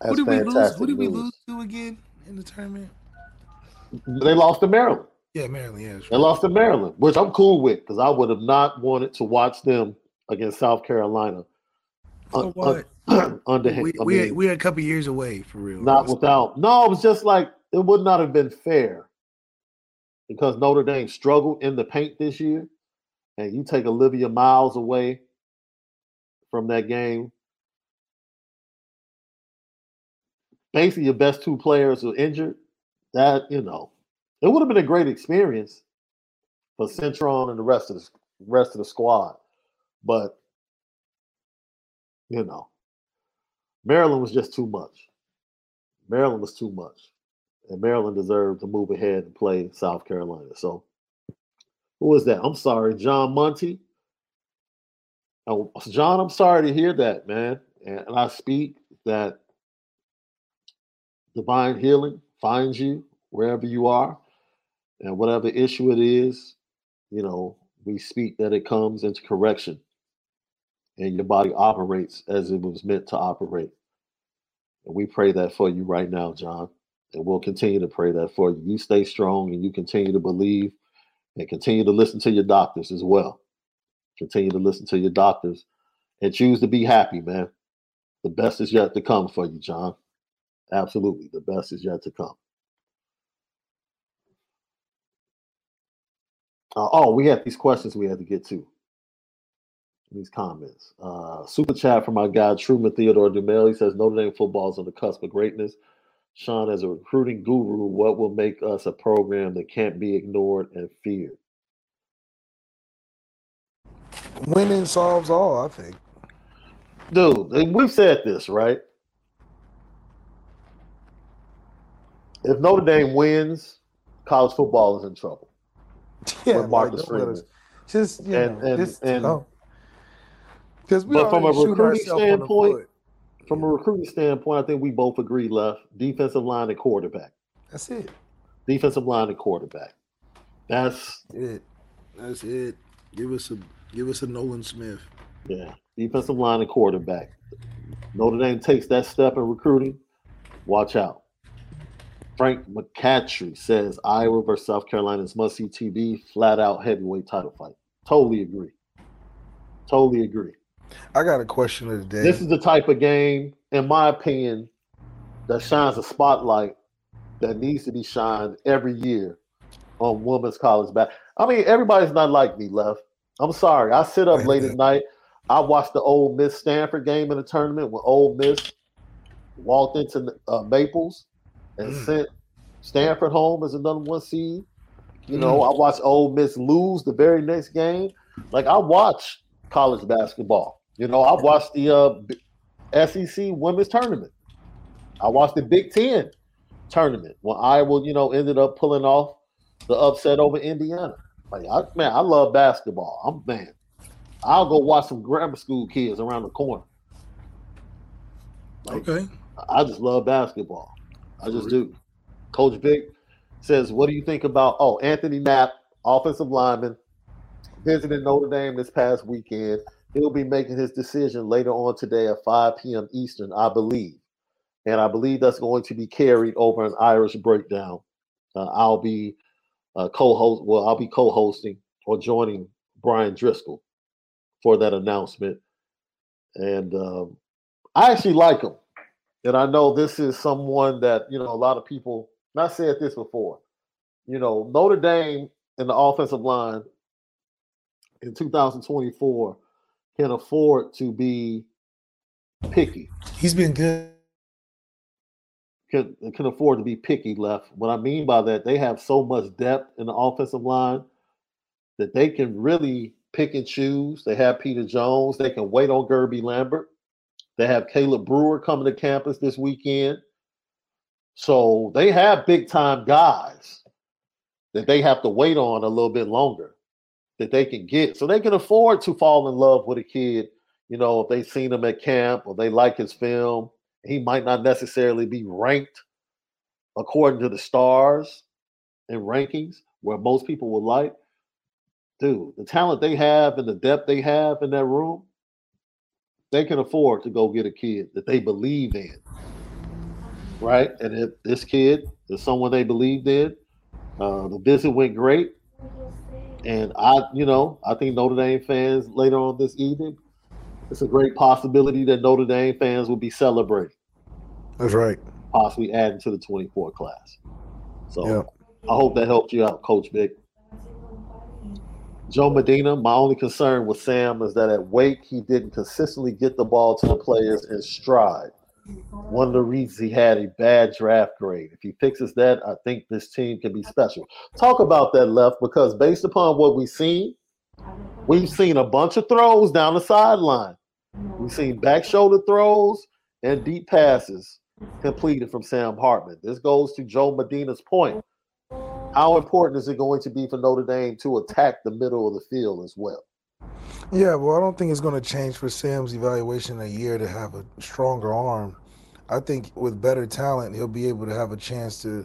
That's who did we lose? Who did we lose to again in the tournament? They lost to Maryland. Yeah, Maryland. Yeah, they lost to Maryland, which I'm cool with because I would have not wanted to watch them against South Carolina. Uh, uh, what? Un, under we, I mean, we, are a couple years away for real. Not without. No, it was just like it would not have been fair because Notre Dame struggled in the paint this year, and you take Olivia Miles away from that game. Basically, your best two players are injured. That you know, it would have been a great experience for Citron and the rest of the rest of the squad, but you know, Maryland was just too much. Maryland was too much and Maryland deserved to move ahead and play South Carolina. So, who was that? I'm sorry, John Monty. Oh, John, I'm sorry to hear that, man. And, and I speak that divine healing finds you wherever you are, and whatever issue it is, you know, we speak that it comes into correction, and your body operates as it was meant to operate. And we pray that for you right now, John. And we'll continue to pray that for you. You stay strong and you continue to believe and continue to listen to your doctors as well. Continue to listen to your doctors and choose to be happy, man. The best is yet to come for you, John. Absolutely. The best is yet to come. Uh, oh, we had these questions we had to get to. These comments. Uh, super chat from my guy Truman Theodore Dumel. He says Notre Dame football is on the cusp of greatness. Sean, as a recruiting guru, what will make us a program that can't be ignored and feared? Winning solves all, I think. Dude, we've said this, right? If Notre Dame wins, college football is in trouble. Yeah, with Marcus like, Freeman. Just you and, know, and, just, and, because we but from a recruiting standpoint, from a recruiting standpoint, I think we both agree left defensive line and quarterback. That's it. Defensive line and quarterback. That's it. That's it. Give us a give us a Nolan Smith. Yeah. Defensive line and quarterback. Notre Dame takes that step in recruiting. Watch out. Frank McCatry says Iowa versus South Carolina's must see TV, flat out heavyweight title fight. Totally agree. Totally agree. I got a question of the day. This is the type of game, in my opinion, that shines a spotlight that needs to be shined every year on women's college basketball. I mean, everybody's not like me, left. I'm sorry. I sit up late at night. I watched the Ole Miss Stanford game in the tournament when Ole Miss walked into uh, Maples and mm. sent Stanford home as a number one seed. You know, mm. I watched Ole Miss lose the very next game. Like I watch college basketball. You know, I watched the uh, SEC women's tournament. I watched the Big Ten tournament when Iowa, you know, ended up pulling off the upset over Indiana. Like, I, man, I love basketball. I'm man. I'll go watch some grammar school kids around the corner. Like, okay. I just love basketball. I just do. Coach Vic says, "What do you think about?" Oh, Anthonie Knapp, offensive lineman, visited Notre Dame this past weekend. He'll be making his decision later on today at 5 p.m. Eastern, I believe. And I believe that's going to be carried over an Irish breakdown. Uh, I'll be uh, co-host. Well, I'll be co-hosting or joining Bryan Driskell for that announcement and um, I actually like him. And I know this is someone that you know a lot of people. Not said this before. You know, Notre Dame in the offensive line in 2024 can afford to be picky. He's been good. Can can afford to be picky left. What I mean by that, they have so much depth in the offensive line that they can really pick and choose. They have Peter Jones. They can wait on Guerby Lambert. They have Caleb Brewer coming to campus this weekend. So they have big time guys that they have to wait on a little bit longer that they can get. So they can afford to fall in love with a kid, you know, if they've seen him at camp or they like his film. He might not necessarily be ranked according to the stars and rankings where most people would like. Dude, the talent they have and the depth they have in that room, they can afford to go get a kid that they believe in. Right? And if this kid is someone they believed in, uh, the visit went great. And I, you know, I think Notre Dame fans later on this evening, it's a great possibility that Notre Dame fans will be celebrating. That's right. Possibly adding to the 24 class. So Yep. I hope that helped you out, Coach Vic. Joe Medina, my only concern with Sam is that at Wake, he didn't consistently get the ball to the players in stride. One of the reasons he had a bad draft grade. If he fixes that, I think this team can be special. Talk about that left because based upon what we've seen, we've seen a bunch of throws down the sideline. We've seen back shoulder throws and deep passes completed from Sam Hartman. This goes to Joe Medina's point. How important is it going to be for Notre Dame to attack the middle of the field as well? Yeah, well, I don't think it's going to change for Sam's evaluation a year to have a stronger arm. I think with better talent, he'll be able to have a chance to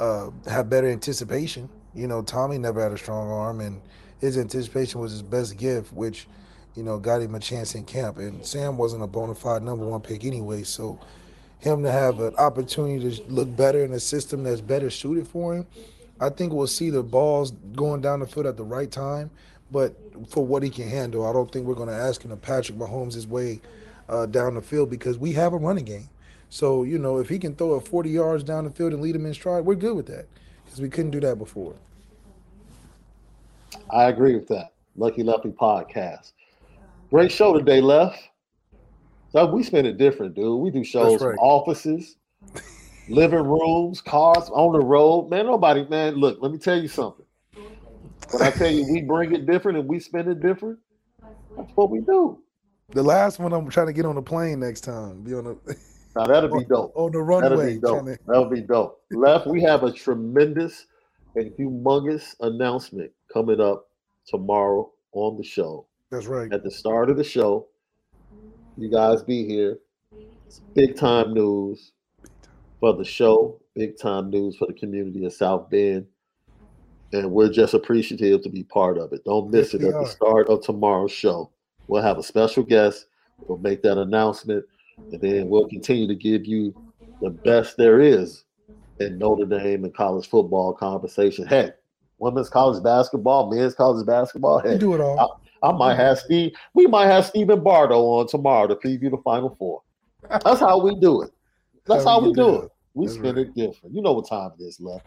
uh, have better anticipation. You know, Tommy never had a strong arm, and his anticipation was his best gift, which, you know, got him a chance in camp. And Sam wasn't a bona fide number one pick anyway, so him to have an opportunity to look better in a system that's better suited for him, I think we'll see the balls going down the field at the right time. But for what he can handle, I don't think we're going to ask him to Patrick Mahomes' his way uh, down the field because we have a running game. So, you know, if he can throw it 40 yards down the field and lead him in stride, we're good with that because we couldn't do that before. I agree with that. Lucky Lefty podcast. Great show today, Left. So we spend it different, dude. We do shows That's from offices, living rooms, cars, on the road. Man, nobody, man, look, let me tell you something. When I tell you we bring it different and we spend it different, that's what we do. The last one, I'm trying to get on the plane next time. Be on the Now that'll be dope. on the runway. That'll be dope. to- That'll be dope. Left, we have a tremendous and humongous announcement coming up tomorrow on the show. That's right. At the start of the show, you guys be here. It's big time news for the show, big time news for the community of South Bend. And we're just appreciative to be part of it. Don't miss Yes, it at the start of tomorrow's show. We'll have a special guest. We'll make that announcement. And then we'll continue to give you the best there is in Notre Dame and college football conversation. Heck, women's college basketball, men's college basketball. Heck, do it all. I might have Steve. We might have Stephen Bardo on tomorrow to preview the Final Four. That's how we do it. That's how we do it. We That's spin right. it different. You know what time it is, left.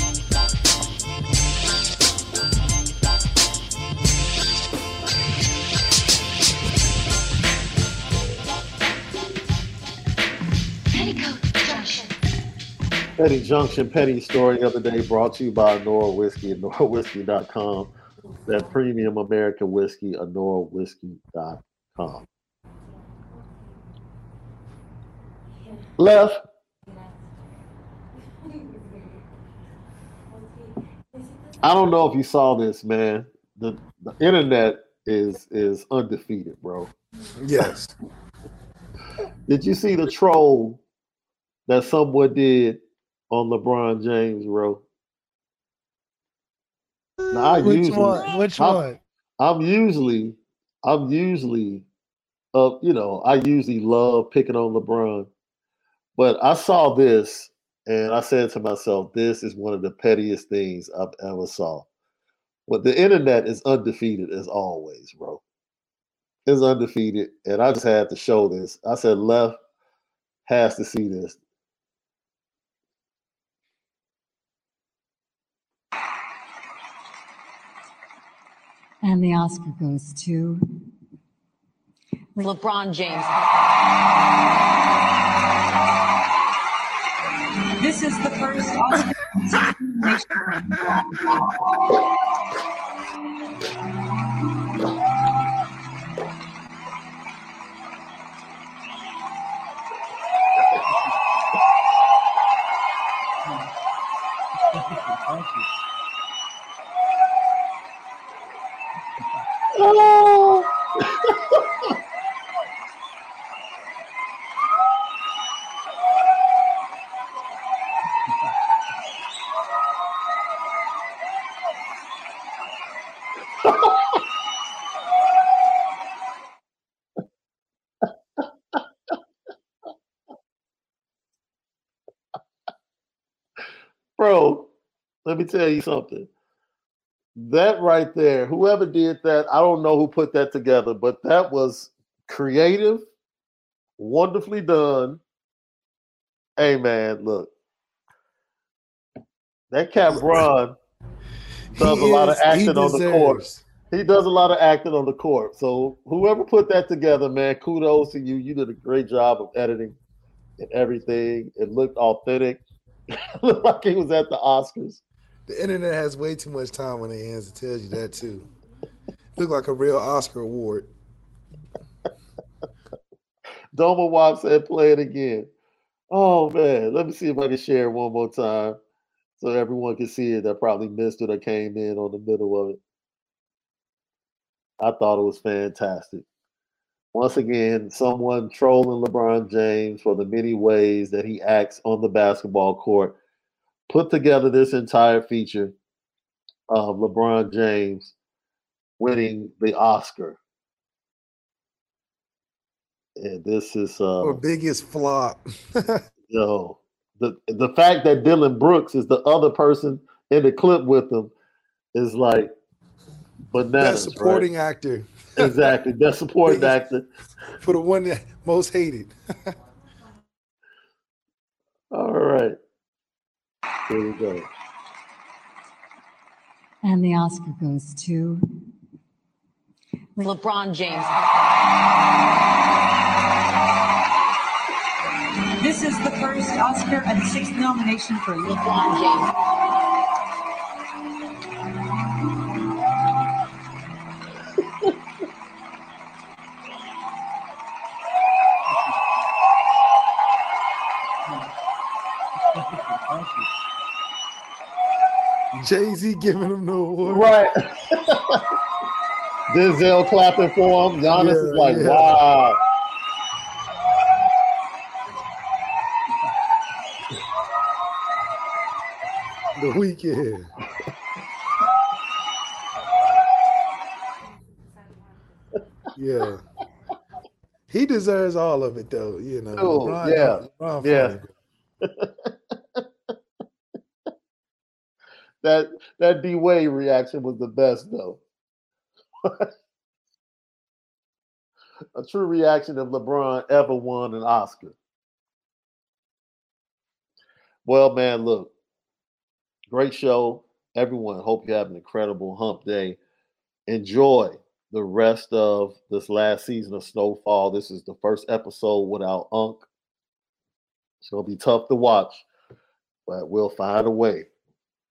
Petty Junction, Petty Story the other Day brought to you by Nora Whiskey and NoraWhiskey.com. That premium American whiskey, NoraWhiskey.com. Left. I don't know if you saw this, man. The, the internet is is undefeated, bro. Yes. Did you see the troll that someone did on LeBron James, bro? Now, I Which usually, one? Which I'm- one? I'm usually, I'm usually, uh, you know, I usually love picking on LeBron, but I saw this and I said to myself, this is one of the pettiest things I've ever saw. But the internet is undefeated as always, bro. It's undefeated, and I just had to show this. I said, Left has to see this. And the Oscar goes to LeBron James. This is the first Oscar. Oh! Bro, let me tell you something. That right there, whoever did that, I don't know who put that together, but that was creative, wonderfully done. Hey man, look. That cat Bron does He a lot of is- acting on the court. He does a lot of acting on the court. So whoever put that together, man, kudos to you. You did a great job of editing and everything. It looked authentic. looked like he was at the Oscars. The internet has way too much time on their hands. It tells you that too. Look like a real Oscar award. Doma Wop said, play it again. Oh man, let me see if I can share one more time so everyone can see it. That probably missed it or came in on the middle of it. I thought it was fantastic. Once again, someone trolling LeBron James for the many ways that he acts on the basketball court. Put together this entire feature of LeBron James winning the Oscar. And this is uh Or biggest flop. Yo, the the fact that Dillon Brooks is the other person in the clip with him is like bananas. Best supporting right? actor. Exactly, best supporting actor. For the one that most hated. All right, here we go. and the Oscar goes to LeBron James. This is the first Oscar and sixth nomination for LeBron James. Jay Z giving him the award. Right. Denzel clapping for him. Giannis is like, yeah. wow. The Weeknd. yeah. He deserves all of it though, you know. Oh, LeBron- yeah. LeBron Yeah. That that D Wade reaction was the best though. A true reaction if LeBron ever won an Oscar. Well, man, look, great show. Everyone, hope you have an incredible hump day. Enjoy the rest of this last season of Snowfall. This is the first episode without Unk. It's gonna be tough to watch, but we'll find a way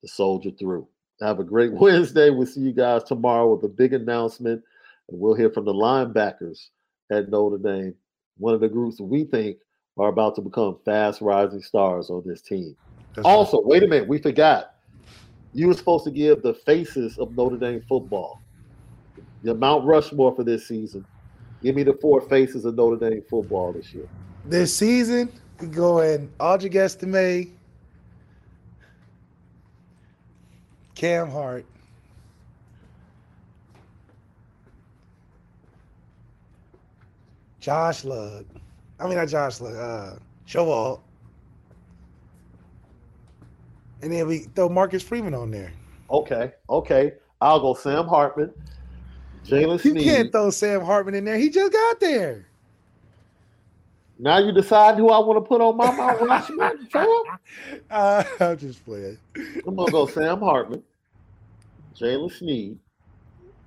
to soldier through. Have a great Wednesday. We'll see you guys tomorrow with a big announcement, and we'll hear from the linebackers at Notre Dame, one of the groups we think are about to become fast rising stars on this team. also, wait a minute, we forgot. You were supposed to give the faces of Notre Dame football. The Mount Rushmore for this season. Give me the four faces of Notre Dame football this year. This season, we going Audric Estimé, Cam Hart, Josh Lugg. I mean, not Josh Lugg. Uh, Showalt. And then we throw Marcus Freeman on there. Okay, okay. I'll go Sam Hartman, Jaylen You Sneed. can't throw Sam Hartman in there. He just got there. Now you decide who I want to put on my Mount Rushmore. fam? Uh, I'm just playing. I'm gonna go Sam Hartman, Jaylen Sneed,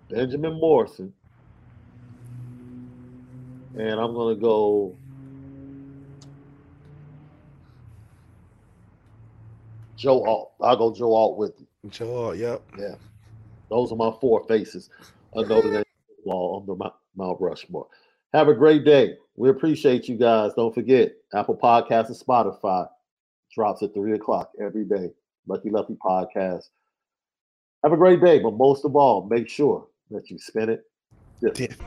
Benjamin Morrison, and I'm gonna go Joe Alt. I'll go Joe Alt with you. Joe Alt, yep. Yeah, those are my four faces of Notre Dame football on the Mount- Rushmore. Have a great day. We appreciate you guys. Don't forget Apple Podcasts and Spotify drops at three o'clock every day. Lucky Lucky Podcast. Have a great day, but most of all, make sure that you spin it. different.